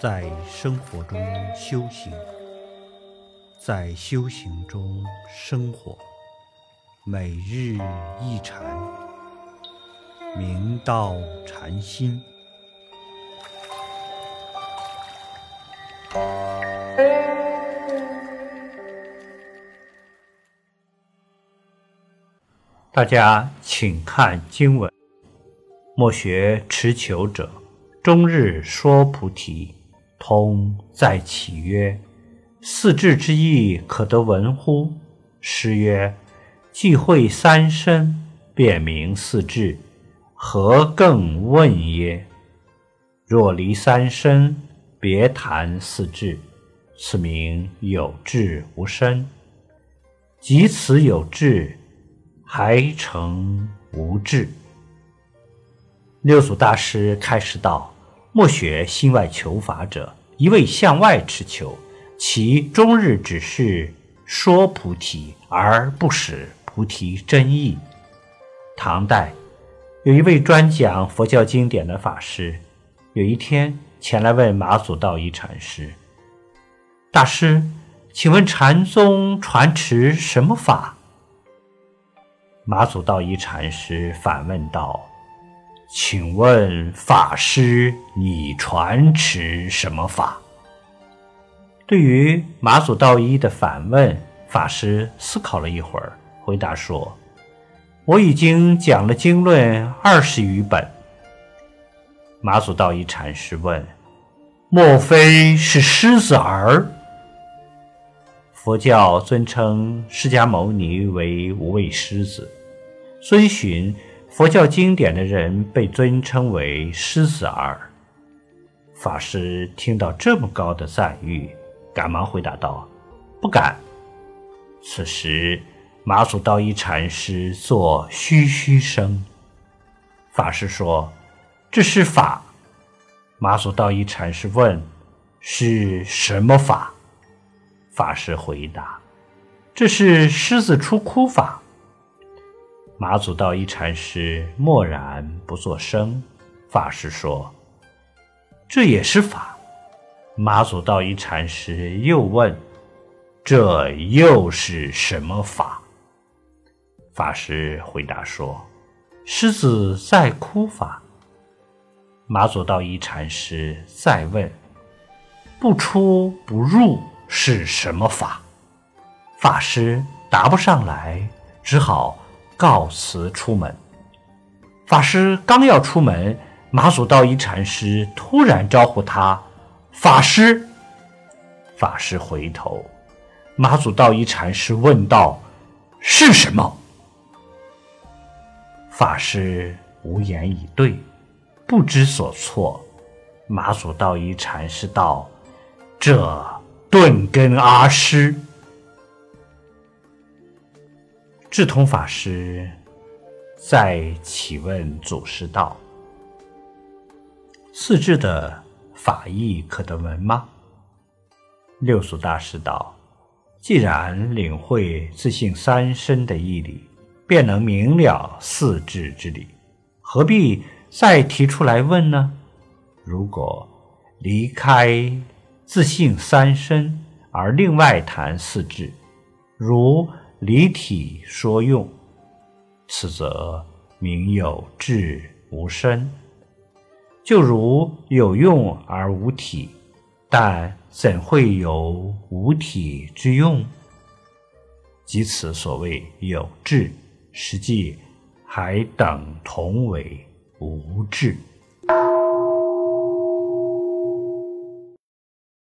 在生活中修行，在修行中生活，每日一禅，明道禅心。大家请看经文：莫学持求者，终日说菩提。通再起曰：“四智之意，可得闻乎？”师曰：“既会三身，便明四智，何更问耶？若离三身，别谈四智，此名有智无身。即此有智。”还成无智。六祖大师开示道：“莫学心外求法者，一味向外持求，其终日只是说菩提，而不使菩提真意。”唐代有一位专讲佛教经典的法师，有一天前来问马祖道一禅师：“大师，请问禅宗传持什么法？”马祖道一禅师反问道：“请问法师，你传持什么法？”对于马祖道一的反问，法师思考了一会儿，回答说：“我已经讲了经论二十余本。”马祖道一禅师问：“莫非是狮子儿？”佛教尊称释迦牟尼为无畏狮子，遵循佛教经典的人被尊称为狮子儿。法师听到这么高的赞誉，赶忙回答道：“不敢。”此时，马祖道一禅师作嘘嘘声。法师说：“这是法。”马祖道一禅师问：“是什么法？”法师回答：“这是狮子出窟法。”马祖道一禅师默然不作声。法师说：“这也是法。”马祖道一禅师又问：“这又是什么法？”法师回答说：“狮子在哭法。”马祖道一禅师再问：“不出不入。”是什么法？法师答不上来，只好告辞出门。法师刚要出门，马祖道一禅师突然招呼他：“法师！”法师回头，马祖道一禅师问道：“是什么？”法师无言以对，不知所措。马祖道一禅师道：“这。”顿根阿师，智通法师再启问祖师道：“四智的法义可得闻吗？”六祖大师道：“既然领会自性三身的义理，便能明了四智之理，何必再提出来问呢？如果离开……”自性三身，而另外谈四智，如离体说用，此则名有智无身。就如有用而无体，但怎会有无体之用？即此所谓有智，实际还等同为无智。